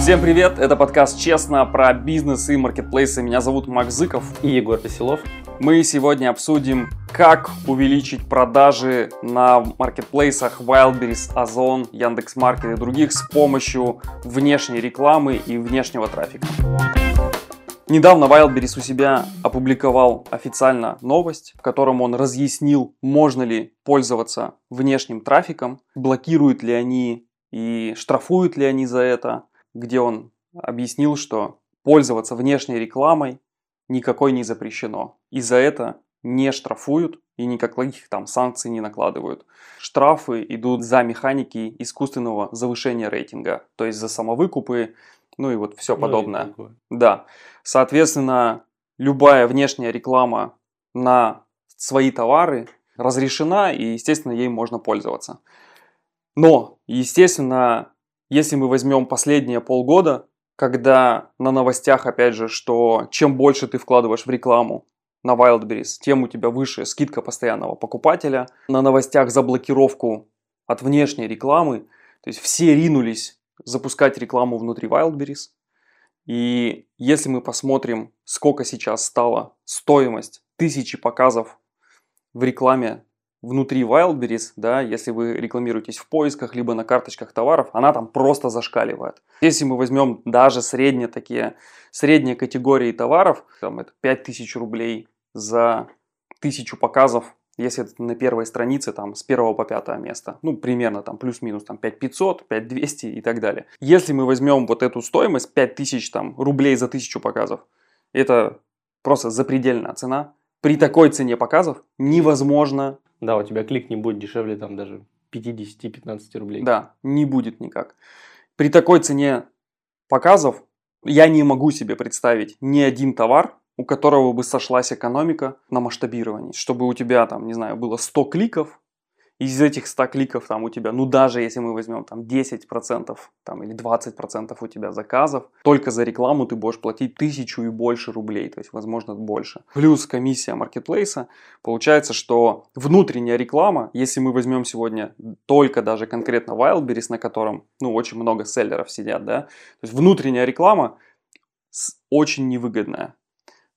Всем привет, это подкаст «Честно» про бизнес и маркетплейсы. Меня зовут Макс Зыков. И Егор Веселов. Мы сегодня обсудим, как увеличить продажи на маркетплейсах Wildberries, Озон, Яндекс.Маркет и других с помощью внешней рекламы и внешнего трафика. Недавно Wildberries у себя опубликовал официально новость, в котором он разъяснил, можно ли пользоваться внешним трафиком, блокируют ли они и штрафуют ли они за это, где он объяснил, что пользоваться внешней рекламой никакой не запрещено. И за это не штрафуют и никаких там санкций не накладывают. Штрафы идут за механики искусственного завышения рейтинга, то есть за самовыкупы, ну и вот все ну, подобное. Да. Соответственно, любая внешняя реклама на свои товары разрешена и, естественно, ей можно пользоваться. Но, естественно, если мы возьмем последние полгода, когда на новостях, опять же, что чем больше ты вкладываешь в рекламу на Wildberries, тем у тебя выше скидка постоянного покупателя. На новостях за блокировку от внешней рекламы, то есть все ринулись запускать рекламу внутри Wildberries. И если мы посмотрим, сколько сейчас стала стоимость тысячи показов в рекламе внутри Wildberries, да, если вы рекламируетесь в поисках, либо на карточках товаров, она там просто зашкаливает. Если мы возьмем даже средние такие, средние категории товаров, там это 5000 рублей за тысячу показов, если это на первой странице, там, с первого по пятое место, ну, примерно там плюс-минус там 5500, 5200 и так далее. Если мы возьмем вот эту стоимость, 5000 там рублей за тысячу показов, это просто запредельная цена. При такой цене показов невозможно да, у тебя клик не будет дешевле там даже 50-15 рублей. Да, не будет никак. При такой цене показов я не могу себе представить ни один товар, у которого бы сошлась экономика на масштабировании. Чтобы у тебя там, не знаю, было 100 кликов, из этих 100 кликов там у тебя, ну даже если мы возьмем там 10% там, или 20% у тебя заказов, только за рекламу ты будешь платить тысячу и больше рублей, то есть возможно больше. Плюс комиссия маркетплейса, получается, что внутренняя реклама, если мы возьмем сегодня только даже конкретно Wildberries, на котором ну очень много селлеров сидят, да, то есть внутренняя реклама очень невыгодная.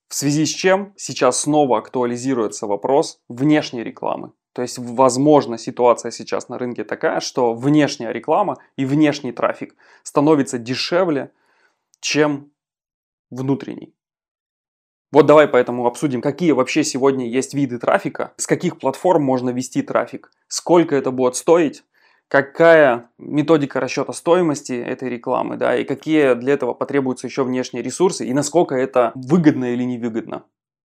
В связи с чем сейчас снова актуализируется вопрос внешней рекламы. То есть, возможно, ситуация сейчас на рынке такая, что внешняя реклама и внешний трафик становится дешевле, чем внутренний. Вот давай поэтому обсудим, какие вообще сегодня есть виды трафика, с каких платформ можно вести трафик, сколько это будет стоить, какая методика расчета стоимости этой рекламы, да, и какие для этого потребуются еще внешние ресурсы, и насколько это выгодно или невыгодно.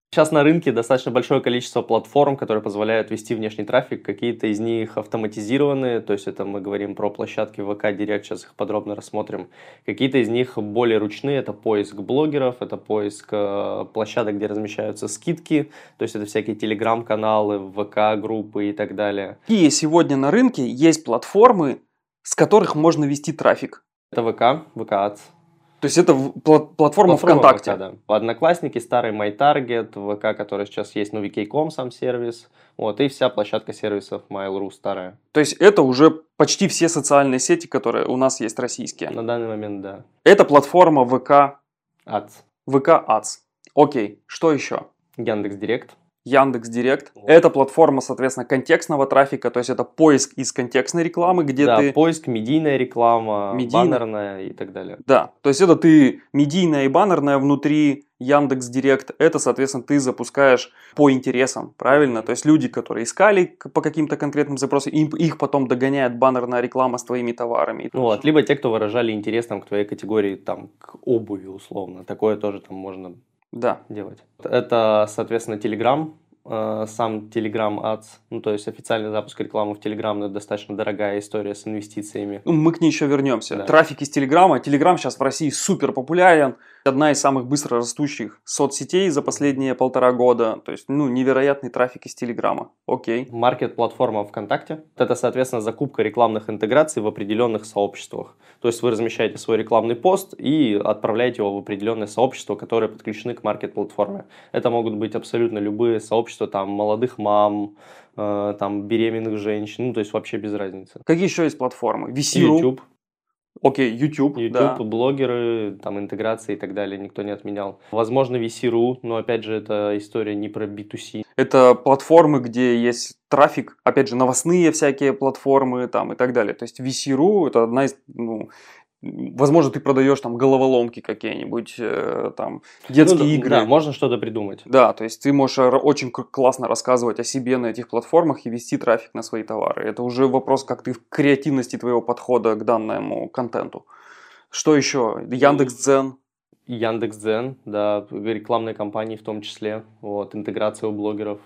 Сейчас на рынке достаточно большое количество платформ, которые позволяют вести внешний трафик. Какие-то из них автоматизированные, то есть это мы говорим про площадки ВК Директ, сейчас их подробно рассмотрим. Какие-то из них более ручные, это поиск блогеров, это поиск э, площадок, где размещаются скидки, то есть это всякие телеграм-каналы, ВК-группы и так далее. И сегодня на рынке есть платформы, с которых можно вести трафик. Это ВК, ВК Ads. То есть это платформа, платформа ВКонтакте. ВК, да. Одноклассники, старый MyTarget, ВК, который сейчас есть, ну, VK.com сам сервис, вот, и вся площадка сервисов Mail.ru старая. То есть это уже почти все социальные сети, которые у нас есть российские. На данный момент, да. Это платформа ВК... Ads. ВК Ads. Окей, что еще? Яндекс Директ. Яндекс Директ. Это платформа, соответственно, контекстного трафика, то есть это поиск из контекстной рекламы, где да, ты... поиск, медийная реклама, медийная... баннерная и так далее. Да, то есть это ты медийная и баннерная внутри Яндекс Директ, это, соответственно, ты запускаешь по интересам, правильно? То есть люди, которые искали по каким-то конкретным запросам, им, их потом догоняет баннерная реклама с твоими товарами. Ну вот, либо те, кто выражали интерес там, к твоей категории, там, к обуви условно. Такое тоже там можно да. делать. Это, соответственно, Telegram, э, сам Telegram Ads, ну, то есть официальный запуск рекламы в Telegram, но это достаточно дорогая история с инвестициями. Ну, мы к ней еще вернемся. Да. Трафик из Телеграма. Телеграм сейчас в России супер популярен одна из самых быстро растущих соцсетей за последние полтора года. То есть, ну, невероятный трафик из Телеграма. Окей. Маркет-платформа ВКонтакте. Это, соответственно, закупка рекламных интеграций в определенных сообществах. То есть вы размещаете свой рекламный пост и отправляете его в определенное сообщество, которое подключены к маркет-платформе. Это могут быть абсолютно любые сообщества, там, молодых мам, э, там, беременных женщин, ну, то есть вообще без разницы. Какие еще есть платформы? VC.ru. YouTube. Окей, YouTube, YouTube, да. блогеры, там интеграции и так далее никто не отменял. Возможно, VC.ru, но опять же, это история не про B2C. Это платформы, где есть трафик, опять же, новостные всякие платформы там и так далее. То есть VC.ru это одна из, ну, Возможно, ты продаешь там головоломки какие-нибудь, э, там детские Ну, игры. Да, можно что-то придумать. Да, то есть ты можешь р- очень классно рассказывать о себе на этих платформах и вести трафик на свои товары. Это уже вопрос, как ты в креативности твоего подхода к данному контенту. Что еще? Яндекс.Дзен. Яндекс.Дзен, да, рекламные кампании в том числе, вот, интеграция у блогеров,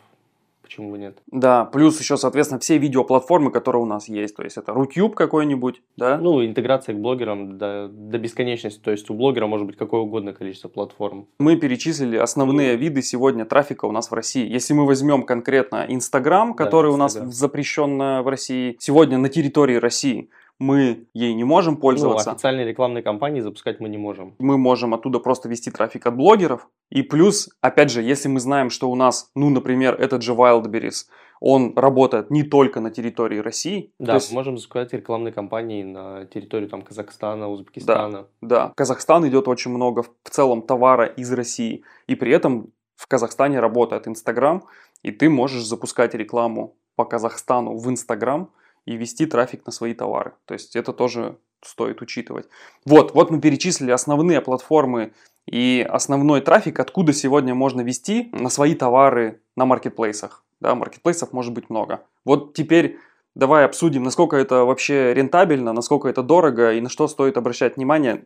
почему бы нет. Да, плюс еще, соответственно, все видеоплатформы, которые у нас есть. То есть это Рутюб какой-нибудь, да? Ну, интеграция к блогерам до, до бесконечности, то есть у блогера может быть какое угодно количество платформ. Мы перечислили основные виды сегодня трафика у нас в России. Если мы возьмем конкретно Инстаграм, Да, который у нас запрещен в России, сегодня на территории России мы ей не можем Ну, пользоваться. официальные рекламные кампании запускать мы не можем. мы можем оттуда просто вести трафик от блогеров. И плюс, опять же, если мы знаем, что у нас, ну, например, этот же Wildberries, он работает не только на территории России. Да, есть, можем запускать рекламные кампании на территории там Казахстана, Узбекистана. да, в Казахстан идет очень много в целом товара из России. И при этом в Казахстане работает Инстаграм, и ты можешь запускать рекламу по Казахстану в Инстаграм и вести трафик на свои товары. То есть это тоже стоит учитывать. Вот, вот мы перечислили основные платформы и основной трафик, откуда сегодня можно вести на свои товары на маркетплейсах. Да, маркетплейсов может быть много. Вот теперь давай обсудим, насколько это вообще рентабельно, насколько это дорого и на что стоит обращать внимание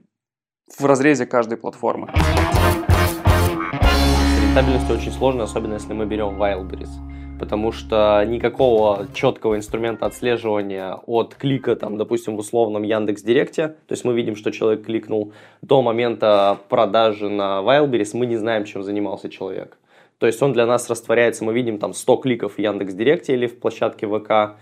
в разрезе каждой платформы. С рентабельностью очень сложно, особенно если мы берем Wildberries. Потому что никакого четкого инструмента отслеживания от клика, там, допустим, в условном Яндекс Директе, то есть мы видим, что человек кликнул до момента продажи на Wildberries, мы не знаем, чем занимался человек. То есть он для нас растворяется, мы видим там 100 кликов в Яндекс Директе или в площадке ВК,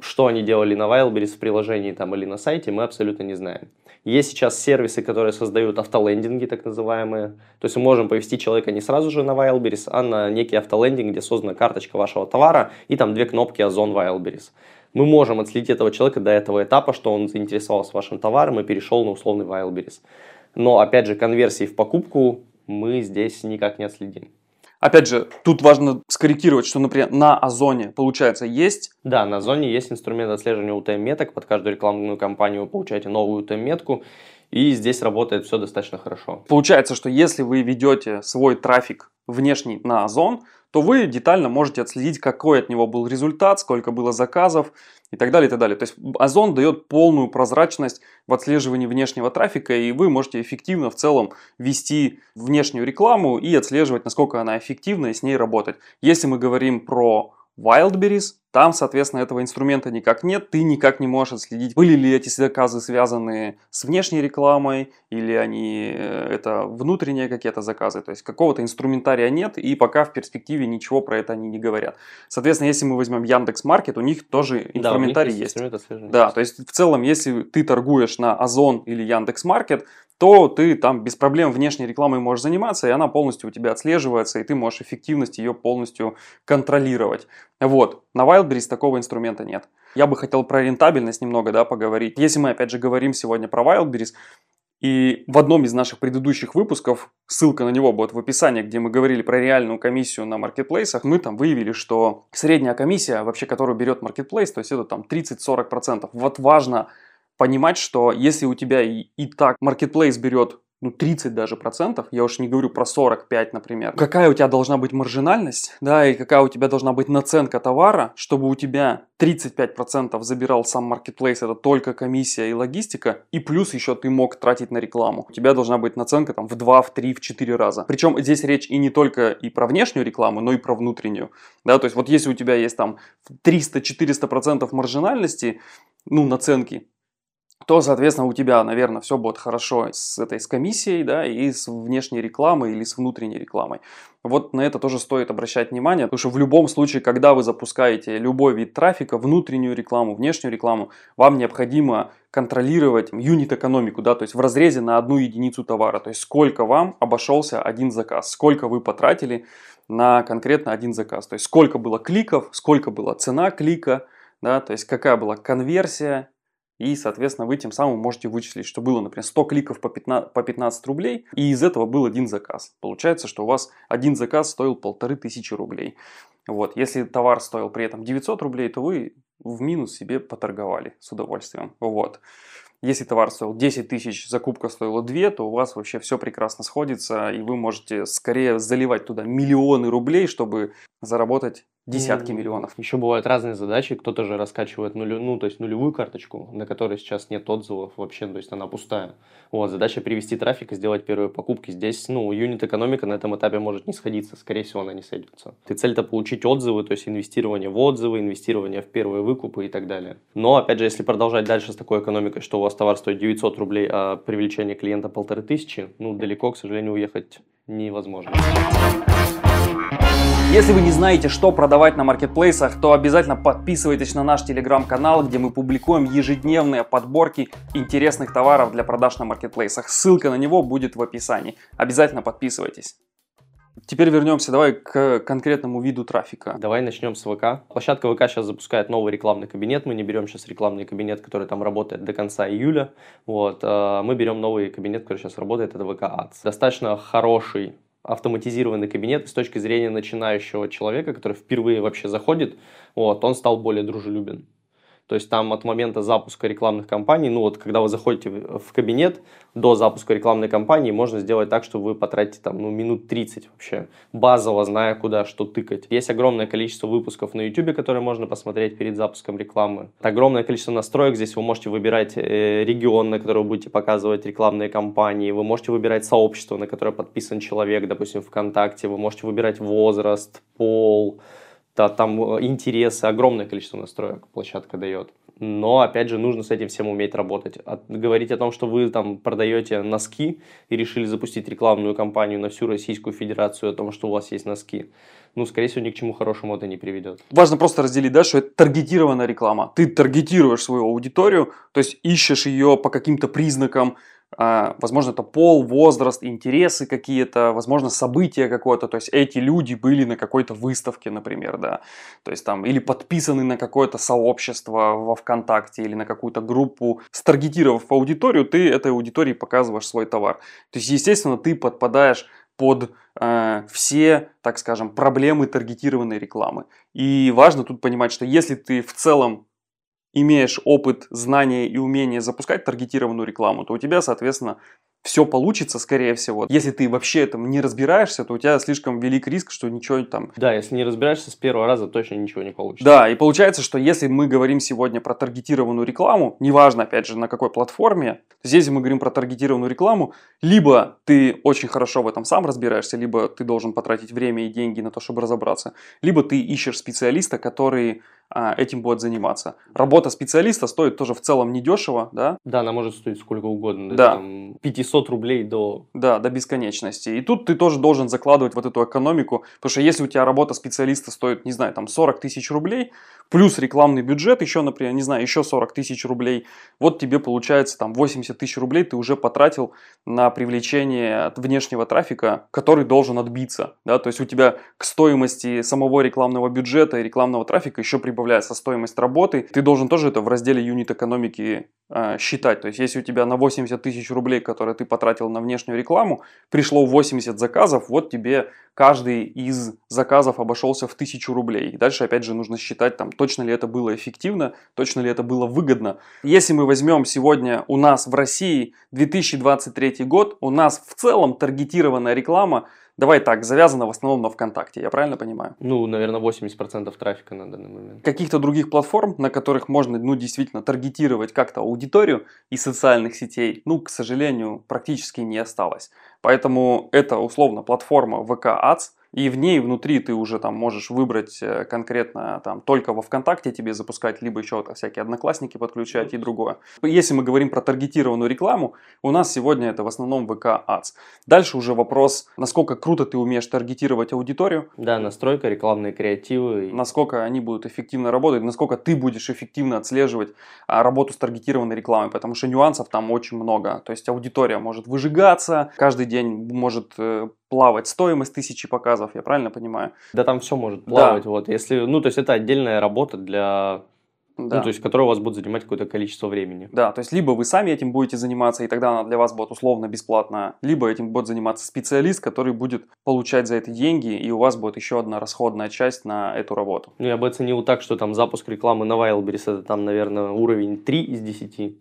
что они делали на Wildberries в приложении там или на сайте, мы абсолютно не знаем. Есть сейчас сервисы, которые создают автолендинги, так называемые. То есть мы можем повести человека не сразу же на Wildberries, а на некий автолендинг, где создана карточка вашего товара и там две кнопки Озон Wildberries. Мы можем отследить этого человека до этого этапа, что он заинтересовался вашим товаром и перешел на условный Wildberries. Но, опять же, конверсии в покупку мы здесь никак не отследим. Опять же, тут важно скорректировать, что, например, на Озоне, получается, есть Да, на Зоне есть инструмент отслеживания UTM-меток. Под каждую рекламную кампанию вы получаете новую UTM-метку. И здесь работает все достаточно хорошо. Получается, что если вы ведете свой трафик внешний на Озон, то вы детально можете отследить, какой от него был результат, сколько было заказов и так далее, и так далее. То есть Озон дает полную прозрачность в отслеживании внешнего трафика, и вы можете эффективно в целом вести внешнюю рекламу и отслеживать, насколько она эффективна и с ней работать. Если мы говорим про Wildberries, там, соответственно, этого инструмента никак нет, ты никак не можешь отследить, были ли эти заказы связаны с внешней рекламой, или они э, это внутренние какие-то заказы, то есть какого-то инструментария нет, и пока в перспективе ничего про это они не говорят. Соответственно, если мы возьмем Яндекс Маркет, у них тоже Да, у них инструментарий есть. отслеживания. Да, то есть в целом, если ты торгуешь на Озон или Яндекс Маркет, то ты там без проблем внешней рекламой можешь заниматься, и она полностью у тебя отслеживается, и ты можешь эффективность ее полностью контролировать. Вот, на Wildberries такого инструмента нет. Я бы хотел про рентабельность немного да, поговорить. Если мы опять же говорим сегодня про Wildberries, и в одном из наших предыдущих выпусков, ссылка на него будет в описании, где мы говорили про реальную комиссию на маркетплейсах, мы там выявили, что средняя комиссия, вообще, которую берет маркетплейс, то есть это там 30-40%. Вот важно понимать, что если у тебя и, и так маркетплейс берет ну, 30 даже процентов, я уж не говорю про 45, например, какая у тебя должна быть маржинальность, да, и какая у тебя должна быть наценка товара, чтобы у тебя 35 процентов забирал сам маркетплейс, это только комиссия и логистика, и плюс еще ты мог тратить на рекламу. У тебя должна быть наценка там в 2, в 3, в 4 раза. Причем здесь речь и не только и про внешнюю рекламу, но и про внутреннюю, да, то есть вот если у тебя есть там 300-400 процентов маржинальности, ну, наценки, то, соответственно, у тебя, наверное, все будет хорошо с этой с комиссией, да, и с внешней рекламой или с внутренней рекламой. Вот на это тоже стоит обращать внимание, потому что в любом случае, когда вы запускаете любой вид трафика, внутреннюю рекламу, внешнюю рекламу, вам необходимо контролировать юнит-экономику, да, то есть в разрезе на одну единицу товара, то есть сколько вам обошелся один заказ, сколько вы потратили на конкретно один заказ, то есть сколько было кликов, сколько была цена клика, да, то есть какая была конверсия, и, соответственно, вы тем самым можете вычислить, что было, например, 100 кликов по 15, по 15 рублей, и из этого был один заказ. Получается, что у вас один заказ стоил полторы тысячи рублей. Вот. Если товар стоил при этом 900 рублей, то вы в минус себе поторговали с удовольствием. Вот. Если товар стоил 10 тысяч, закупка стоила 2, то у вас вообще все прекрасно сходится, и вы можете скорее заливать туда миллионы рублей, чтобы заработать десятки миллионов. Еще бывают разные задачи. Кто-то же раскачивает нулю, ну, то есть нулевую карточку, на которой сейчас нет отзывов вообще, то есть она пустая. Вот, задача привести трафик и сделать первые покупки. Здесь, ну, юнит-экономика на этом этапе может не сходиться, скорее всего, она не сойдется. И цель-то получить отзывы, то есть инвестирование в отзывы, инвестирование в первые выкупы и так далее. Но, опять же, если продолжать дальше с такой экономикой, что у вас товар стоит 900 рублей, а привлечение клиента полторы тысячи, ну, далеко, к сожалению, уехать невозможно. Если вы не знаете, что продавать на маркетплейсах, то обязательно подписывайтесь на наш телеграм-канал, где мы публикуем ежедневные подборки интересных товаров для продаж на маркетплейсах. Ссылка на него будет в описании. Обязательно подписывайтесь. Теперь вернемся, давай к конкретному виду трафика. Давай начнем с ВК. Площадка ВК сейчас запускает новый рекламный кабинет. Мы не берем сейчас рекламный кабинет, который там работает до конца июля. Вот. Э, мы берем новый кабинет, который сейчас работает, это ВК Ads. Достаточно хороший автоматизированный кабинет с точки зрения начинающего человека, который впервые вообще заходит, вот, он стал более дружелюбен. То есть там от момента запуска рекламных кампаний, ну вот когда вы заходите в кабинет, до запуска рекламной кампании можно сделать так, что вы потратите там ну, минут 30 вообще, базово зная, куда что тыкать. Есть огромное количество выпусков на YouTube, которые можно посмотреть перед запуском рекламы. Огромное количество настроек. Здесь вы можете выбирать э, регион, на который вы будете показывать рекламные кампании. Вы можете выбирать сообщество, на которое подписан человек, допустим, ВКонтакте. Вы можете выбирать возраст, пол, да, там э, интересы, огромное количество настроек площадка дает. Но, опять же, нужно с этим всем уметь работать. От, говорить о том, что вы там продаете носки и решили запустить рекламную кампанию на всю Российскую Федерацию о том, что у вас есть носки, ну, скорее всего, ни к чему хорошему это не приведет. Важно просто разделить, да, что это таргетированная реклама. Ты таргетируешь свою аудиторию, то есть ищешь ее по каким-то признакам, возможно, это пол, возраст, интересы какие-то, возможно, события какое-то, то есть эти люди были на какой-то выставке, например, да, то есть там, или подписаны на какое-то сообщество во ВКонтакте или на какую-то группу, старгетировав аудиторию, ты этой аудитории показываешь свой товар. То есть, естественно, ты подпадаешь под э, все, так скажем, проблемы таргетированной рекламы. И важно тут понимать, что если ты в целом имеешь опыт, знания и умение запускать таргетированную рекламу, то у тебя, соответственно, все получится, скорее всего. Если ты вообще там не разбираешься, то у тебя слишком велик риск, что ничего там... Да, если не разбираешься с первого раза, точно ничего не получится. Да, и получается, что если мы говорим сегодня про таргетированную рекламу, неважно, опять же, на какой платформе, здесь мы говорим про таргетированную рекламу, либо ты очень хорошо в этом сам разбираешься, либо ты должен потратить время и деньги на то, чтобы разобраться, либо ты ищешь специалиста, который этим будет заниматься. Работа специалиста стоит тоже в целом недешево, да? Да, она может стоить сколько угодно. Да. Там 500 рублей до... Да, до бесконечности. И тут ты тоже должен закладывать вот эту экономику, потому что если у тебя работа специалиста стоит, не знаю, там 40 тысяч рублей, плюс рекламный бюджет еще, например, не знаю, еще 40 тысяч рублей, вот тебе получается там 80 тысяч рублей ты уже потратил на привлечение внешнего трафика, который должен отбиться, да, то есть у тебя к стоимости самого рекламного бюджета и рекламного трафика еще прибавляется стоимость работы, ты должен тоже это в разделе юнит экономики э, считать. То есть, если у тебя на 80 тысяч рублей, которые ты потратил на внешнюю рекламу, пришло 80 заказов, вот тебе каждый из заказов обошелся в 1000 рублей. И дальше, опять же, нужно считать, там, точно ли это было эффективно, точно ли это было выгодно. Если мы возьмем сегодня у нас в России 2023 год, у нас в целом таргетированная реклама Давай так, завязано в основном на ВКонтакте, я правильно понимаю? Ну, наверное, 80% трафика на данный момент. Каких-то других платформ, на которых можно, ну, действительно таргетировать как-то аудиторию из социальных сетей, ну, к сожалению, практически не осталось. Поэтому это условно платформа VK Ads, и в ней внутри ты уже там можешь выбрать э, конкретно там только во ВКонтакте тебе запускать, либо еще вот всякие одноклассники подключать и другое. Если мы говорим про таргетированную рекламу, у нас сегодня это в основном ВК Ads. Дальше уже вопрос, насколько круто ты умеешь таргетировать аудиторию. Да, настройка, рекламные креативы. Насколько они будут эффективно работать, насколько ты будешь эффективно отслеживать а, работу с таргетированной рекламой, потому что нюансов там очень много. То есть аудитория может выжигаться, каждый день может э, плавать стоимость тысячи показов, я правильно понимаю? Да там все может плавать, да. вот, если, ну, то есть это отдельная работа для да. ну, то есть которая у вас будет занимать какое-то количество времени. Да, то есть либо вы сами этим будете заниматься, и тогда она для вас будет условно бесплатная, либо этим будет заниматься специалист, который будет получать за это деньги, и у вас будет еще одна расходная часть на эту работу. Ну, я бы оценил так, что там запуск рекламы на Wildberries это там, наверное, уровень 3 из 10.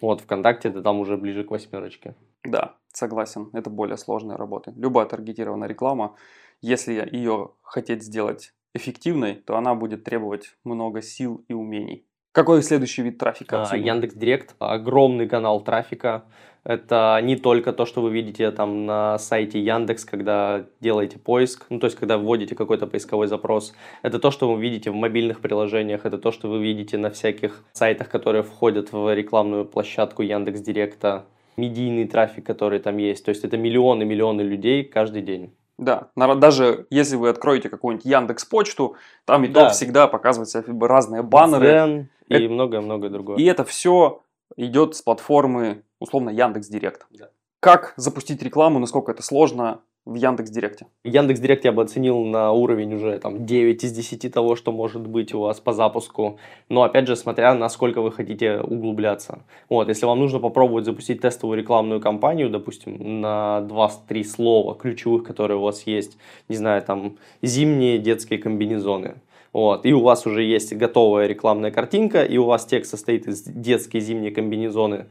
Вот, ВКонтакте это там уже ближе к восьмерочке. Да, согласен, это более сложная работа. Любая таргетированная реклама, если ее хотеть сделать эффективной, то она будет требовать много сил и умений. Какой следующий вид трафика? А, Яндекс Директ, огромный канал трафика. Это не только то, что вы видите там на сайте Яндекс, когда делаете поиск, ну то есть когда вводите какой-то поисковой запрос. Это то, что вы видите в мобильных приложениях, это то, что вы видите на всяких сайтах, которые входят в рекламную площадку Яндекс Директа, медийный трафик, который там есть. То есть это миллионы-миллионы людей каждый день. Да, даже если вы откроете какую-нибудь Яндекс Почту, там и да. то всегда показываются разные баннеры. Дзен и многое-многое другое. И это все идет с платформы, условно, Яндекс Директ. Да. Как запустить рекламу, насколько это сложно, в Яндекс Директе? Яндекс Директ я бы оценил на уровень уже там 9 из 10 того, что может быть у вас по запуску. Но опять же, смотря насколько вы хотите углубляться. Вот, если вам нужно попробовать запустить тестовую рекламную кампанию, допустим, на 2-3 слова ключевых, которые у вас есть, не знаю, там зимние детские комбинезоны. Вот, и у вас уже есть готовая рекламная картинка, и у вас текст состоит из детские зимние комбинезоны,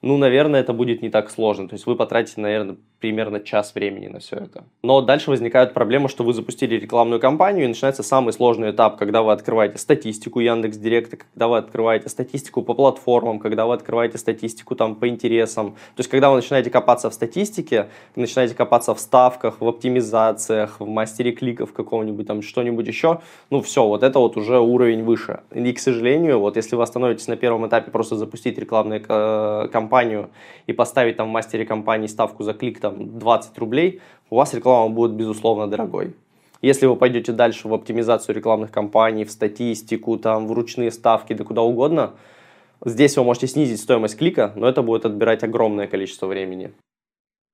ну, наверное, это будет не так сложно. То есть вы потратите, наверное, примерно час времени на все это. Но дальше возникают проблемы, что вы запустили рекламную кампанию, и начинается самый сложный этап, когда вы открываете статистику Яндекс Директа, когда вы открываете статистику по платформам, когда вы открываете статистику там по интересам. То есть когда вы начинаете копаться в статистике, начинаете копаться в ставках, в оптимизациях, в мастере кликов какого-нибудь там что-нибудь еще, ну все, вот это вот уже уровень выше. И, к сожалению, вот если вы остановитесь на первом этапе просто запустить рекламную э, кампанию и поставить там в мастере компании ставку за клик, там 20 рублей, у вас реклама будет, безусловно, дорогой. Если вы пойдете дальше в оптимизацию рекламных кампаний, в статистику, там, в ручные ставки, да куда угодно, здесь вы можете снизить стоимость клика, но это будет отбирать огромное количество времени.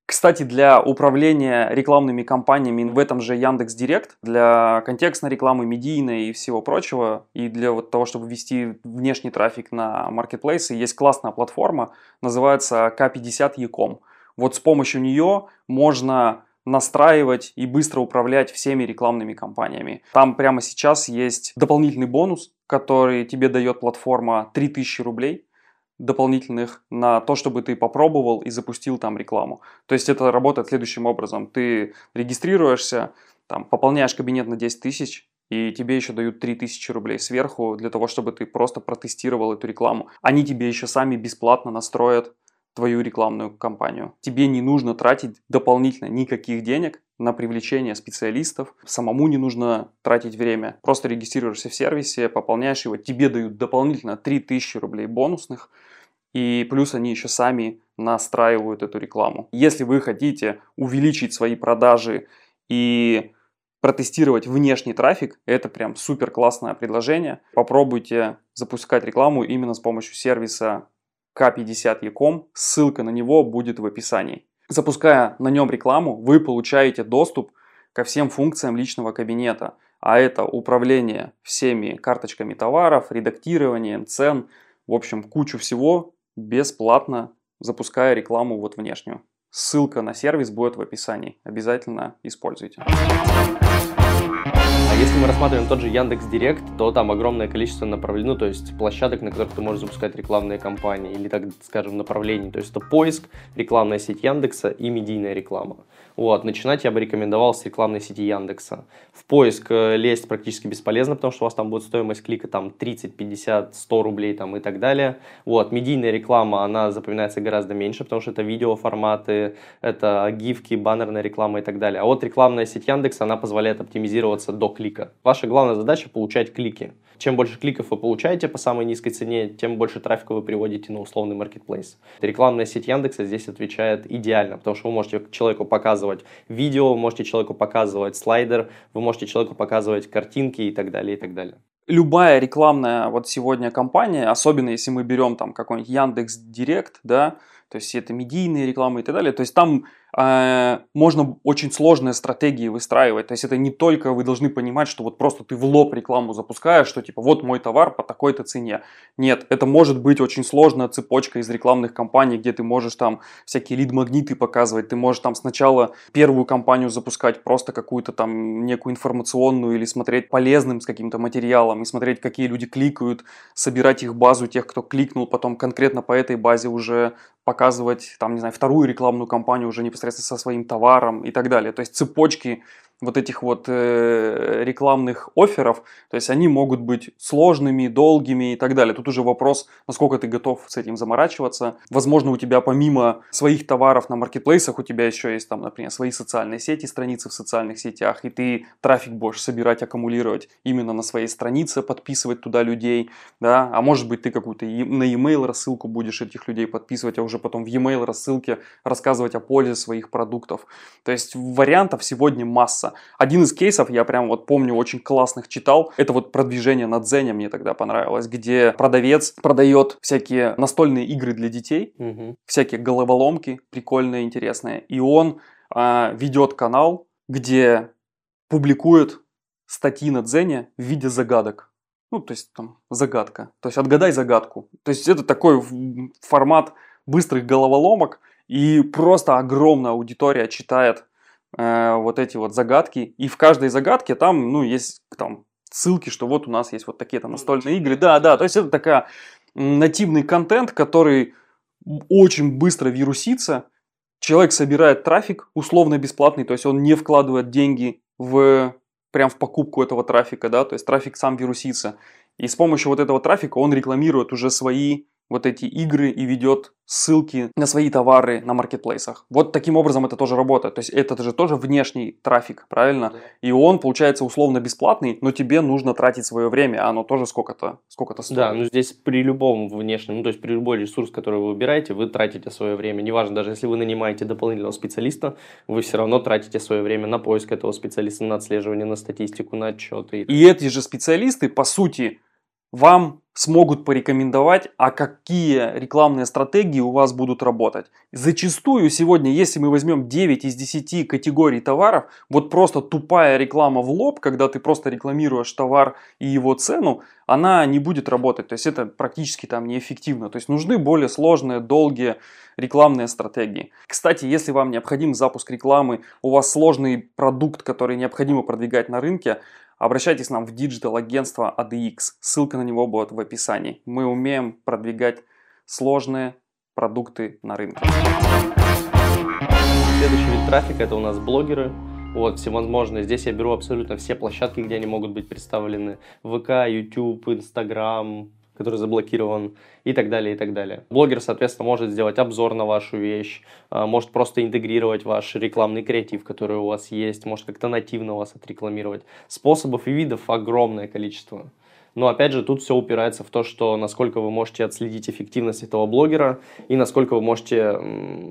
Кстати, для управления рекламными кампаниями в этом же Яндекс Директ, для контекстной рекламы, медийной и всего прочего, и для вот того, чтобы ввести внешний трафик на маркетплейсы, есть классная платформа, называется K50 Ecom. Вот с помощью нее можно настраивать и быстро управлять всеми рекламными кампаниями. Там прямо сейчас есть дополнительный бонус, который тебе дает платформа 3000 рублей дополнительных на то, чтобы ты попробовал и запустил там рекламу. То есть это работает следующим образом. Ты регистрируешься, там, пополняешь кабинет на 10 тысяч, и тебе еще дают 3000 рублей сверху для того, чтобы ты просто протестировал эту рекламу. Они тебе еще сами бесплатно настроят твою рекламную кампанию. Тебе не нужно тратить дополнительно никаких денег на привлечение специалистов. Самому не нужно тратить время. Просто регистрируешься в сервисе, пополняешь его, тебе дают дополнительно 3000 рублей бонусных. И плюс они еще сами настраивают эту рекламу. Если вы хотите увеличить свои продажи и протестировать внешний трафик, это прям супер классное предложение. Попробуйте запускать рекламу именно с помощью сервиса K50Ecom, ссылка на него будет в описании. Запуская на нем рекламу, вы получаете доступ ко всем функциям личного кабинета, а это управление всеми карточками товаров, редактированием цен, в общем, кучу всего бесплатно, запуская рекламу вот внешнюю. Ссылка на сервис будет в описании. Обязательно используйте. А если мы рассматриваем тот же Яндекс Директ, то там огромное количество направлений, ну, то есть площадок, на которых ты можешь запускать рекламные кампании, или, так скажем, направлений. То есть это поиск, рекламная сеть Яндекса и медийная реклама. Вот, начинать я бы рекомендовал с рекламной сети Яндекса. В поиск э, лезть практически бесполезно, потому что у вас там будет стоимость клика там 30, 50, 100 рублей там и так далее. Вот, медийная реклама, она запоминается гораздо меньше, потому что это видеоформаты, это гифки, баннерная реклама и так далее. А вот рекламная сеть Яндекса, она позволяет оптимизироваться до клика. Ваша главная задача получать клики. Чем больше кликов вы получаете по самой низкой цене, тем больше трафика вы приводите на условный маркетплейс. Рекламная сеть Яндекса здесь отвечает идеально, потому что вы можете человеку показывать видео, вы можете человеку показывать слайдер, вы можете человеку показывать картинки и так далее, и так далее любая рекламная вот сегодня компания, особенно если мы берем там какой-нибудь Яндекс Директ, да, то есть это медийные рекламы и так далее, то есть там можно очень сложные стратегии выстраивать. То есть это не только вы должны понимать, что вот просто ты в лоб рекламу запускаешь, что типа вот мой товар по такой-то цене. Нет, это может быть очень сложная цепочка из рекламных кампаний, где ты можешь там всякие лид-магниты показывать, ты можешь там сначала первую кампанию запускать просто какую-то там некую информационную или смотреть полезным с каким-то материалом и смотреть, какие люди кликают, собирать их базу тех, кто кликнул, потом конкретно по этой базе уже показывать, там, не знаю, вторую рекламную кампанию уже непосредственно со своим товаром и так далее. То есть цепочки вот этих вот э, рекламных офферов, то есть они могут быть сложными, долгими и так далее. Тут уже вопрос, насколько ты готов с этим заморачиваться. Возможно, у тебя помимо своих товаров на маркетплейсах, у тебя еще есть там, например, свои социальные сети, страницы в социальных сетях, и ты трафик будешь собирать, аккумулировать именно на своей странице, подписывать туда людей, да, а может быть ты какую-то на e-mail рассылку будешь этих людей подписывать, а уже потом в e-mail рассылке рассказывать о пользе своих продуктов. То есть вариантов сегодня масса. Один из кейсов, я прям вот помню, очень классных читал, это вот продвижение на Дзене мне тогда понравилось, где продавец продает всякие настольные игры для детей, угу. всякие головоломки прикольные, интересные, и он а, ведет канал, где публикует статьи на Дзене в виде загадок. Ну, то есть там загадка. То есть отгадай загадку. То есть это такой формат быстрых головоломок, и просто огромная аудитория читает э, вот эти вот загадки. И в каждой загадке там, ну, есть там ссылки, что вот у нас есть вот такие-то настольные игры. Да, да, то есть это такая нативный контент, который очень быстро вирусится. Человек собирает трафик условно бесплатный, то есть он не вкладывает деньги в прям в покупку этого трафика, да, то есть трафик сам вирусится. И с помощью вот этого трафика он рекламирует уже свои вот эти игры и ведет ссылки на свои товары на маркетплейсах. Вот таким образом это тоже работает. То есть это же тоже внешний трафик, правильно? Да. И он получается условно бесплатный, но тебе нужно тратить свое время, а оно тоже сколько-то сколько стоит. Да, ну здесь при любом внешнем, ну то есть при любой ресурс, который вы выбираете, вы тратите свое время. Неважно, даже если вы нанимаете дополнительного специалиста, вы все равно тратите свое время на поиск этого специалиста, на отслеживание, на статистику, на отчеты. И эти же специалисты, по сути, вам смогут порекомендовать, а какие рекламные стратегии у вас будут работать. Зачастую сегодня, если мы возьмем 9 из 10 категорий товаров, вот просто тупая реклама в лоб, когда ты просто рекламируешь товар и его цену, она не будет работать. То есть это практически там неэффективно. То есть нужны более сложные, долгие рекламные стратегии. Кстати, если вам необходим запуск рекламы, у вас сложный продукт, который необходимо продвигать на рынке, Обращайтесь нам в digital-агентство ADX. Ссылка на него будет в описании. Мы умеем продвигать сложные продукты на рынке. Следующий вид трафика это у нас блогеры. Вот, всевозможные. Здесь я беру абсолютно все площадки, где они могут быть представлены. ВК, YouTube, Instagram, который заблокирован и так далее, и так далее. Блогер, соответственно, может сделать обзор на вашу вещь, а, может просто интегрировать ваш рекламный креатив, который у вас есть, может как-то нативно вас отрекламировать. Способов и видов огромное количество. Но опять же, тут все упирается в то, что насколько вы можете отследить эффективность этого блогера и насколько вы можете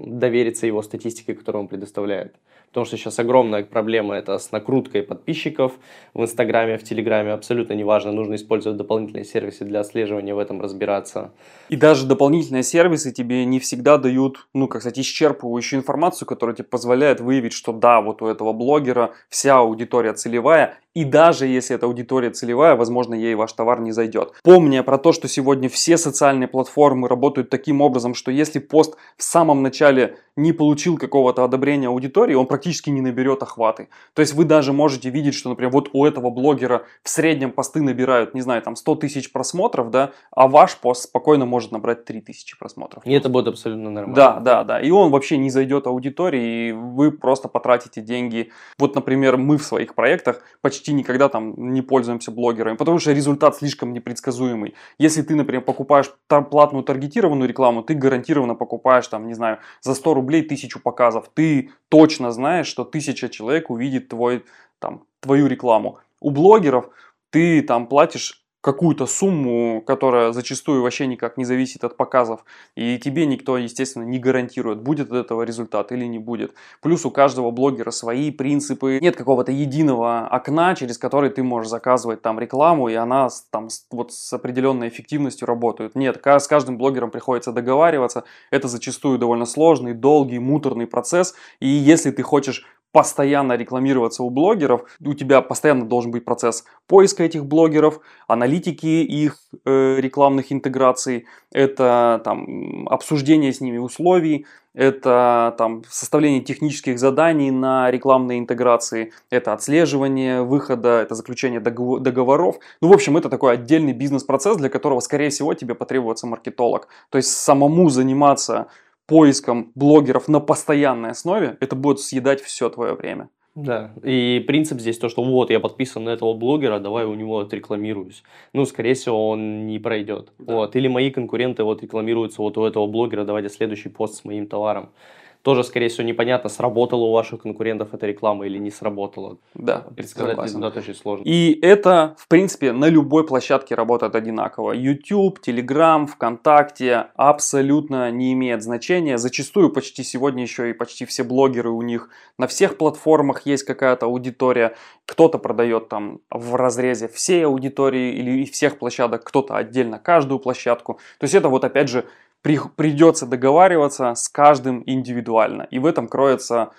довериться его статистике, которую он предоставляет. Потому что сейчас огромная проблема это с накруткой подписчиков в Инстаграме, в Телеграме. Абсолютно неважно, нужно использовать дополнительные сервисы для отслеживания, в этом разбираться. И даже дополнительные сервисы тебе не всегда дают, ну, как сказать, исчерпывающую информацию, которая тебе позволяет выявить, что да, вот у этого блогера вся аудитория целевая, и даже если эта аудитория целевая, возможно, ей ваш товар не зайдет. Помня про то, что сегодня все социальные платформы работают таким образом, что если пост в самом начале не получил какого-то одобрения аудитории, он практически не наберет охваты. То есть вы даже можете видеть, что, например, вот у этого блогера в среднем посты набирают, не знаю, там 100 тысяч просмотров, да, а ваш пост спокойно может набрать 3 тысячи просмотров. И это будет абсолютно нормально. Да, да, да. И он вообще не зайдет аудитории, и вы просто потратите деньги. Вот, например, мы в своих проектах почти почти никогда там не пользуемся блогерами, потому что результат слишком непредсказуемый. Если ты, например, покупаешь платную таргетированную рекламу, ты гарантированно покупаешь там, не знаю, за 100 рублей тысячу показов. Ты точно знаешь, что тысяча человек увидит твой, там, твою рекламу. У блогеров ты там платишь какую-то сумму, которая зачастую вообще никак не зависит от показов, и тебе никто, естественно, не гарантирует, будет от этого результат или не будет. Плюс у каждого блогера свои принципы, нет какого-то единого окна, через который ты можешь заказывать там рекламу, и она там вот с определенной эффективностью работает. Нет, с каждым блогером приходится договариваться, это зачастую довольно сложный, долгий, муторный процесс, и если ты хочешь постоянно рекламироваться у блогеров, у тебя постоянно должен быть процесс поиска этих блогеров, аналитики их э, рекламных интеграций, это там обсуждение с ними условий, это там составление технических заданий на рекламные интеграции, это отслеживание выхода, это заключение договоров. Ну, в общем, это такой отдельный бизнес-процесс, для которого, скорее всего, тебе потребуется маркетолог. То есть самому заниматься поиском блогеров на постоянной основе, это будет съедать все твое время. Да, и принцип здесь то, что вот я подписан на этого блогера, давай у него отрекламируюсь. Ну, скорее всего, он не пройдет. Да. Вот. Или мои конкуренты вот рекламируются вот у этого блогера, давайте следующий пост с моим товаром тоже, скорее всего, непонятно, сработала у ваших конкурентов эта реклама или не сработала. Да, предсказать результат очень сложно. И это, в принципе, на любой площадке работает одинаково. YouTube, Telegram, ВКонтакте абсолютно не имеет значения. Зачастую почти сегодня еще и почти все блогеры у них на всех платформах есть какая-то аудитория. Кто-то продает там в разрезе всей аудитории или всех площадок, кто-то отдельно каждую площадку. То есть это вот опять же при, придется договариваться с каждым индивидуально. И в этом кроется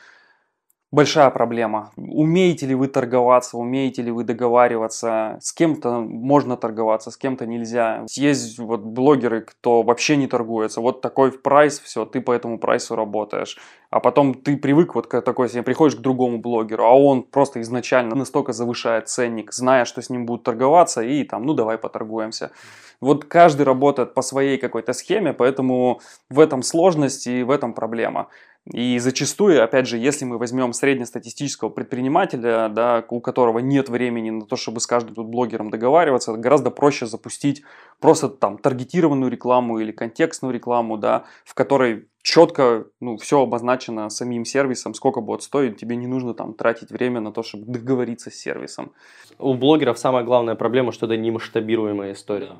большая проблема. Умеете ли вы торговаться, умеете ли вы договариваться, с кем-то можно торговаться, с кем-то нельзя. Есть вот блогеры, кто вообще не торгуется, вот такой прайс, все, ты по этому прайсу работаешь. А потом ты привык вот к такой себе, приходишь к другому блогеру, а он просто изначально настолько завышает ценник, зная, что с ним будут торговаться, и там, ну давай поторгуемся. Вот каждый работает по своей какой-то схеме, поэтому в этом сложность и в этом проблема. И зачастую, опять же, если мы возьмем среднестатистического предпринимателя, да, у которого нет времени на то, чтобы с каждым тут блогером договариваться, гораздо проще запустить просто там таргетированную рекламу или контекстную рекламу, да, в которой четко ну, все обозначено самим сервисом, сколько будет стоить, тебе не нужно там тратить время на то, чтобы договориться с сервисом. У блогеров самая главная проблема, что это не масштабируемая история.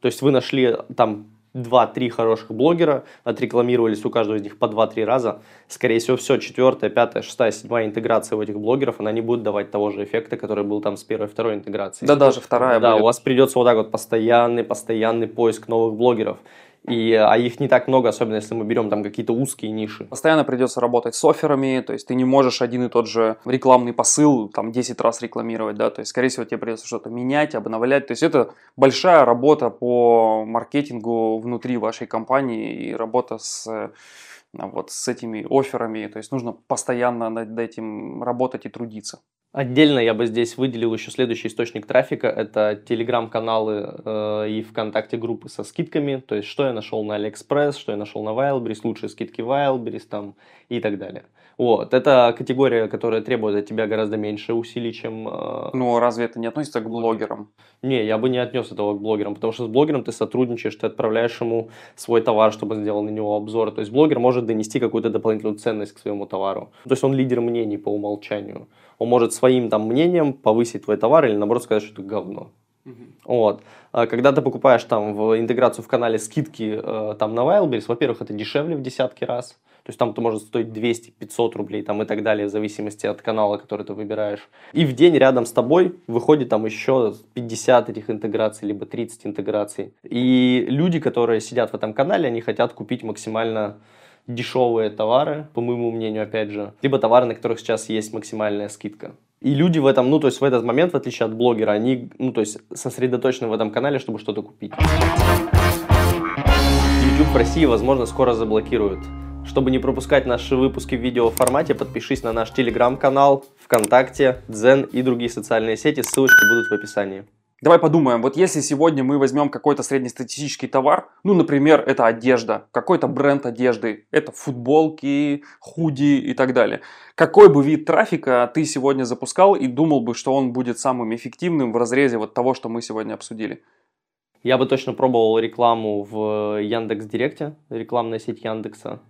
То есть вы нашли там 2-3 хороших блогера, отрекламировались у каждого из них по 2-3 раза. Скорее всего, все, четвертая, пятая, шестая, седьмая интеграция у этих блогеров, она не будет давать того же эффекта, который был там с первой, второй интеграцией. Да, даже вторая Да, будет. у вас придется вот так вот постоянный, постоянный поиск новых блогеров. И, а их не так много, особенно если мы берем там какие-то узкие ниши. Постоянно придется работать с офферами, то есть ты не можешь один и тот же рекламный посыл там 10 раз рекламировать, да, то есть скорее всего тебе придется что-то менять, обновлять, то есть это большая работа по маркетингу внутри вашей компании и работа с вот с этими офферами, то есть нужно постоянно над этим работать и трудиться. Отдельно я бы здесь выделил еще следующий источник трафика. Это телеграм-каналы э, и ВКонтакте группы со скидками. То есть, что я нашел на Алиэкспресс, что я нашел на Wildberries, лучшие скидки Wildberries там и так далее. Вот. Это категория, которая требует от тебя гораздо меньше усилий, чем... Э... Ну, разве это не относится к блогерам? Не, я бы не отнес этого к блогерам, потому что с блогером ты сотрудничаешь, ты отправляешь ему свой товар, чтобы он сделал на него обзор. То есть, блогер может донести какую-то дополнительную ценность к своему товару. То есть, он лидер мнений по умолчанию он может своим там мнением повысить твой товар или наоборот сказать, что это говно. Вот. А когда ты покупаешь там в интеграцию в канале скидки э, там на Wildberries, во-первых, это дешевле в десятки раз. То есть там это может стоить 200-500 рублей там и так далее, в зависимости от канала, который ты выбираешь. И в день рядом с тобой выходит там еще 50 этих интеграций, либо 30 интеграций. И люди, которые сидят в этом канале, они хотят купить максимально дешевые товары, по моему мнению, опять же, либо товары, на которых сейчас есть максимальная скидка. И люди в этом, ну, то есть в этот момент, в отличие от блогера, они, ну, то есть сосредоточены в этом канале, чтобы что-то купить. YouTube в России, возможно, скоро заблокируют. Чтобы не пропускать наши выпуски в видеоформате, подпишись на наш телеграм-канал, ВКонтакте, Дзен и другие социальные сети, ссылочки будут в описании. Давай подумаем, вот если сегодня мы возьмем какой-то среднестатистический товар, ну, например, это одежда, какой-то бренд одежды, это футболки, худи и так далее. Какой бы вид трафика ты сегодня запускал и думал бы, что он будет самым эффективным в разрезе вот того, что мы сегодня обсудили? Я бы точно пробовал рекламу в Яндекс Директе, рекламная сеть Яндекса,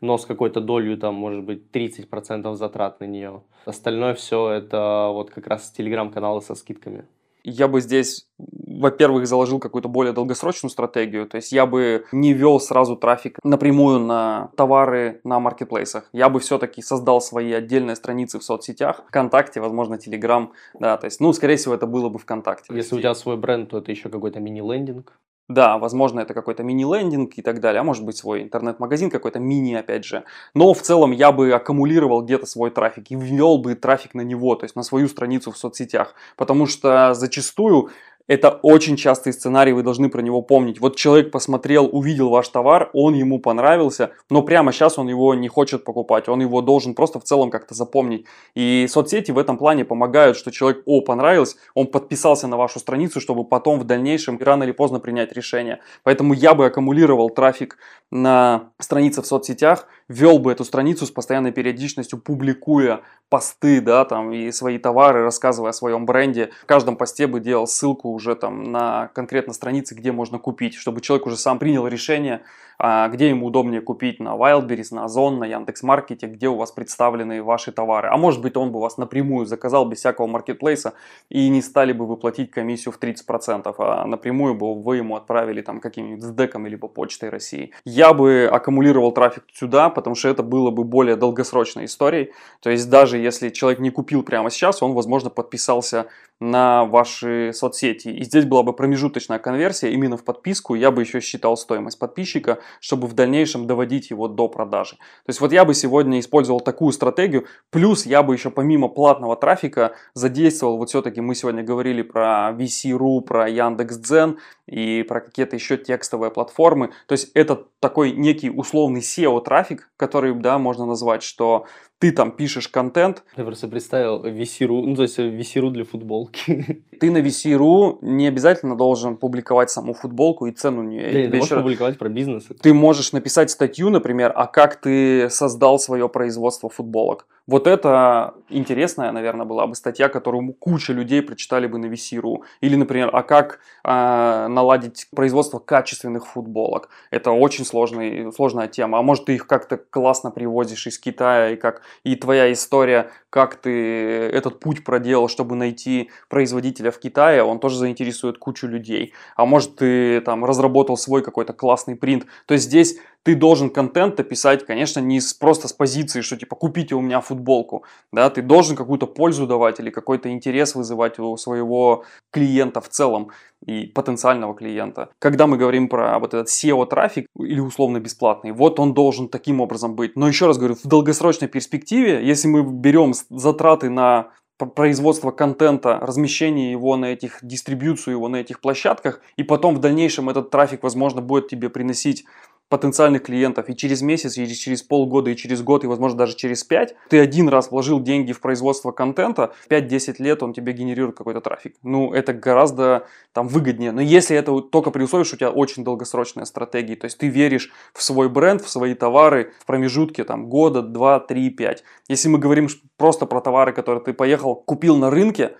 но с какой-то долей, там, может быть, 30% затрат на нее. Остальное все это вот как раз телеграм-каналы со скидками я бы здесь во-первых, заложил какую-то более долгосрочную стратегию. То есть я бы не вел сразу трафик напрямую на товары на маркетплейсах. Я бы все-таки создал свои отдельные страницы в соцсетях, ВКонтакте, возможно, Телеграм. Да, то есть, ну, скорее всего, это было бы ВКонтакте. Если у тебя свой бренд, то это еще какой-то мини-лендинг. Да, возможно, это какой-то мини-лендинг и так далее, а может быть свой интернет-магазин какой-то мини, опять же. Но в целом я бы аккумулировал где-то свой трафик и ввел бы трафик на него, то есть на свою страницу в соцсетях. Потому что зачастую это очень частый сценарий, вы должны про него помнить. Вот человек посмотрел, увидел ваш товар, он ему понравился, но прямо сейчас он его не хочет покупать, он его должен просто в целом как-то запомнить. И соцсети в этом плане помогают, что человек, о, понравилось, он подписался на вашу страницу, чтобы потом в дальнейшем рано или поздно принять решение. Поэтому я бы аккумулировал трафик на странице в соцсетях, вел бы эту страницу с постоянной периодичностью, публикуя посты, да, там, и свои товары, рассказывая о своем бренде. В каждом посте бы делал ссылку уже там на конкретно странице, где можно купить, чтобы человек уже сам принял решение, а, где ему удобнее купить на Wildberries, на Озон, на Яндекс.Маркете, где у вас представлены ваши товары. А может быть он бы вас напрямую заказал без всякого маркетплейса и не стали бы вы платить комиссию в 30%, а напрямую бы вы ему отправили там каким-нибудь СДЭКом либо почтой России. Я бы аккумулировал трафик сюда, потому что это было бы более долгосрочной историей. То есть даже если человек не купил прямо сейчас, он, возможно, подписался на ваши соцсети. И здесь была бы промежуточная конверсия именно в подписку. Я бы еще считал стоимость подписчика, чтобы в дальнейшем доводить его до продажи. То есть вот я бы сегодня использовал такую стратегию. Плюс я бы еще помимо платного трафика задействовал, вот все-таки мы сегодня говорили про VC.ru, про Яндекс.Дзен и про какие-то еще текстовые платформы. То есть это такой некий условный SEO-трафик, который, да, можно назвать, что ты там пишешь контент. Я просто представил VC.ru, ну то есть VC.ru для футболки. Ты на VC.ru не обязательно должен публиковать саму футболку и цену нее. Да, ты можешь публиковать про бизнес. Ты можешь написать статью, например, а как ты создал свое производство футболок. Вот это интересная, наверное, была бы статья, которую куча людей прочитали бы на VC.ru. Или, например, а как э, наладить производство качественных футболок. Это очень сложный, сложная тема. А может, ты их как-то классно привозишь из Китая, и как и твоя история, как ты этот путь проделал, чтобы найти производителя в Китае, он тоже заинтересует кучу людей. А может, ты там разработал свой какой-то классный принт. То есть здесь ты должен контент описать, конечно, не с, просто с позиции, что типа купите у меня футболку, да, ты должен какую-то пользу давать или какой-то интерес вызывать у своего клиента в целом и потенциального клиента. Когда мы говорим про вот этот SEO-трафик или условно бесплатный, вот он должен таким образом быть. Но еще раз говорю, в долгосрочной перспективе, если мы берем затраты на производство контента, размещение его на этих, дистрибьюцию его на этих площадках, и потом в дальнейшем этот трафик, возможно, будет тебе приносить потенциальных клиентов и через месяц, и через полгода, и через год, и, возможно, даже через пять, ты один раз вложил деньги в производство контента, 5-10 лет он тебе генерирует какой-то трафик. Ну, это гораздо там выгоднее. Но если это только при условии, что у тебя очень долгосрочная стратегия, то есть ты веришь в свой бренд, в свои товары в промежутке там года, два, три, пять. Если мы говорим просто про товары, которые ты поехал, купил на рынке,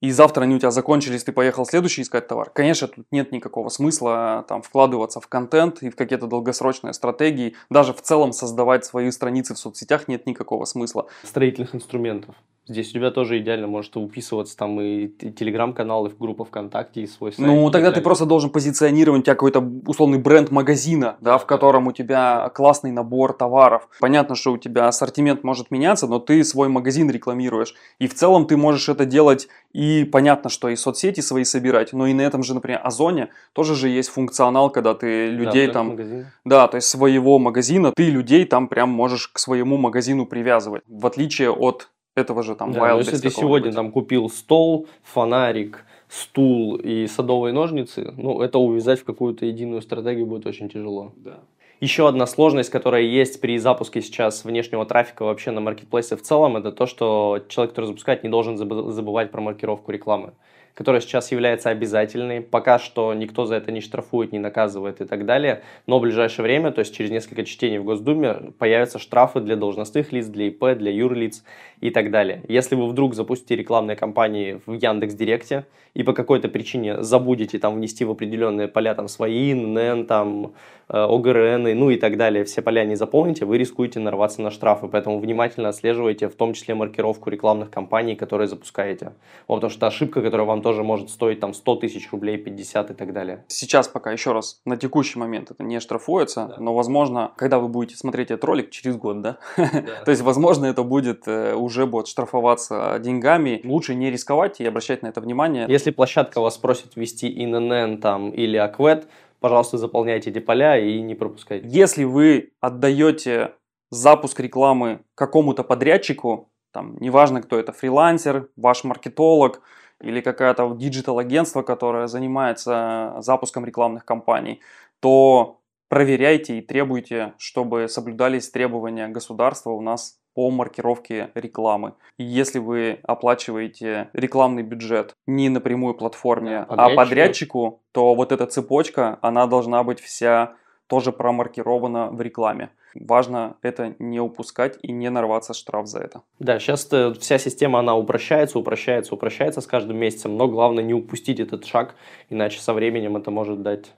и завтра они у тебя закончились, ты поехал следующий искать товар. Конечно, тут нет никакого смысла там вкладываться в контент и в какие-то долгосрочные стратегии. Даже в целом создавать свои страницы в соцсетях нет никакого смысла. Строительных инструментов. Здесь у тебя тоже идеально может уписываться там и телеграм-канал, и в группа ВКонтакте, и свой сайт. Ну, тогда ты просто должен позиционировать у тебя какой-то условный бренд магазина, да, в котором у тебя классный набор товаров. Понятно, что у тебя ассортимент может меняться, но ты свой магазин рекламируешь. И в целом ты можешь это делать и понятно, что и соцсети свои собирать, но и на этом же, например, Озоне тоже же есть функционал, когда ты людей да, там... Магазин. Да, то есть своего магазина, ты людей там прям можешь к своему магазину привязывать. В отличие от этого же там да, Wildberries. Если ты сегодня там купил стол, фонарик, стул и садовые ножницы, ну, это увязать в какую-то единую стратегию будет очень тяжело. Да. Еще одна сложность, которая есть при запуске сейчас внешнего трафика вообще на маркетплейсе в целом, это то, что человек, который запускает, не должен забывать про маркировку рекламы которая сейчас является обязательной. Пока что никто за это не штрафует, не наказывает и так далее. Но в ближайшее время, то есть через несколько чтений в Госдуме, появятся штрафы для должностных лиц, для ИП, для юрлиц и так далее. Если вы вдруг запустите рекламные кампании в Яндекс Директе и по какой-то причине забудете там внести в определенные поля там свои, НН, там э, ОГРН, ну и так далее, все поля не заполните, вы рискуете нарваться на штрафы. Поэтому внимательно отслеживайте в том числе маркировку рекламных кампаний, которые запускаете. Вот, потому что ошибка, которая вам тоже тоже может стоить там 100 тысяч рублей, 50 и так далее. Сейчас пока, еще раз, на текущий момент это не штрафуется, Да. но возможно, когда вы будете смотреть этот ролик через год, да? Да. То есть, возможно, это будет э, уже будет штрафоваться деньгами. Лучше не рисковать и обращать на это внимание. Если площадка вас просит ввести INN там или Аквет, пожалуйста, заполняйте эти поля и не пропускайте. Если вы отдаете запуск рекламы какому-то подрядчику, там, неважно, кто это, фрилансер, ваш маркетолог или какая-то digital-агентство, которое занимается запуском рекламных кампаний, то проверяйте и требуйте, чтобы соблюдались требования государства у нас по маркировке рекламы. И если вы оплачиваете рекламный бюджет не напрямую платформе, а Подрядчику. подрядчику, то вот эта цепочка, она должна быть вся тоже промаркирована в рекламе. Важно это не упускать и не нарваться штраф за это. Да, сейчас вся система, она упрощается, упрощается, упрощается с каждым месяцем, но главное не упустить этот шаг, иначе со временем это может дать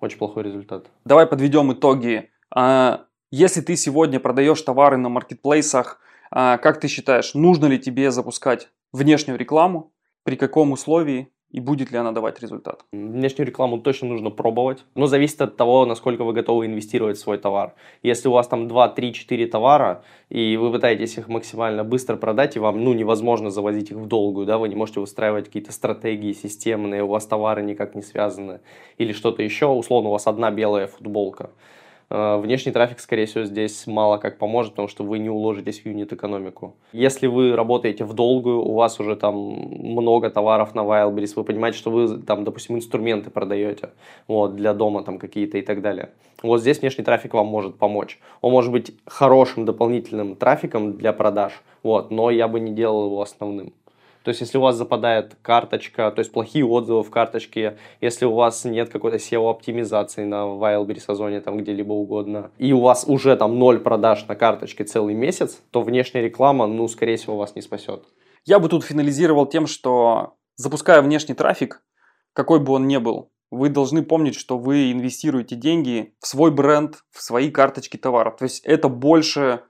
очень плохой результат. Давай подведем итоги. А, Если ты сегодня продаешь товары на маркетплейсах, а, как ты считаешь, нужно ли тебе запускать внешнюю рекламу, при каком условии и будет ли она давать результат? Внешнюю рекламу точно нужно пробовать, но зависит от того, насколько вы готовы инвестировать в свой товар. Если у вас там 2, 3, 4 товара, и вы пытаетесь их максимально быстро продать, и вам ну, невозможно завозить их в долгую, да, вы не можете выстраивать какие-то стратегии системные, у вас товары никак не связаны, или что-то еще, условно, у вас одна белая футболка. Э, Внешний трафик, скорее всего, здесь мало как поможет, потому что вы не уложитесь в юнит-экономику. Если вы работаете в долгую, у вас уже там много товаров на Wildberries, вы понимаете, что вы там, допустим, инструменты продаете вот, для дома там какие-то и так далее. Вот здесь внешний трафик вам может помочь. Он может быть хорошим дополнительным трафиком для продаж, вот, но я бы не делал его основным. То есть, если у вас западает карточка, то есть плохие отзывы в карточке, если у вас нет какой-то SEO-оптимизации на Wildberries сезоне, там где-либо угодно, и у вас уже там ноль продаж на карточке целый месяц, то внешняя реклама, ну, скорее всего, вас не спасет. Я бы тут финализировал тем, что запуская внешний трафик, какой бы он ни был, вы должны помнить, что вы инвестируете деньги в свой бренд, в свои карточки товаров. То есть это больше,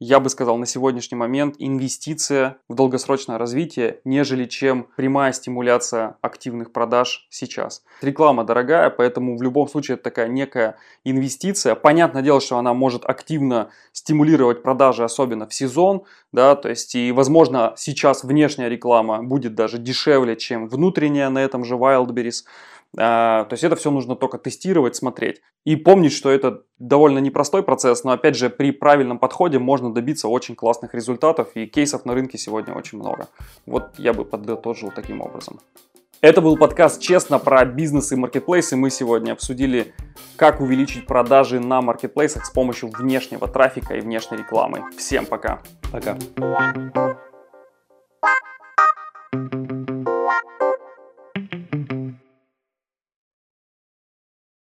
я бы сказал, на сегодняшний момент инвестиция в долгосрочное развитие, нежели чем прямая стимуляция активных продаж сейчас. Реклама дорогая, поэтому в любом случае это такая некая инвестиция. Понятное дело, что она может активно стимулировать продажи, особенно в сезон, да, то есть и возможно сейчас внешняя реклама будет даже дешевле, чем внутренняя на этом же Wildberries. А, то есть это все нужно только тестировать, смотреть. И помнить, что это довольно непростой процесс, но опять же при правильном подходе можно добиться очень классных результатов, и кейсов на рынке сегодня очень много. Вот я бы подытожил таким образом. Это был подкаст «Честно» про бизнес и маркетплейсы. Мы сегодня обсудили, как увеличить продажи на маркетплейсах с помощью внешнего трафика и внешней рекламы. Всем пока! Пока.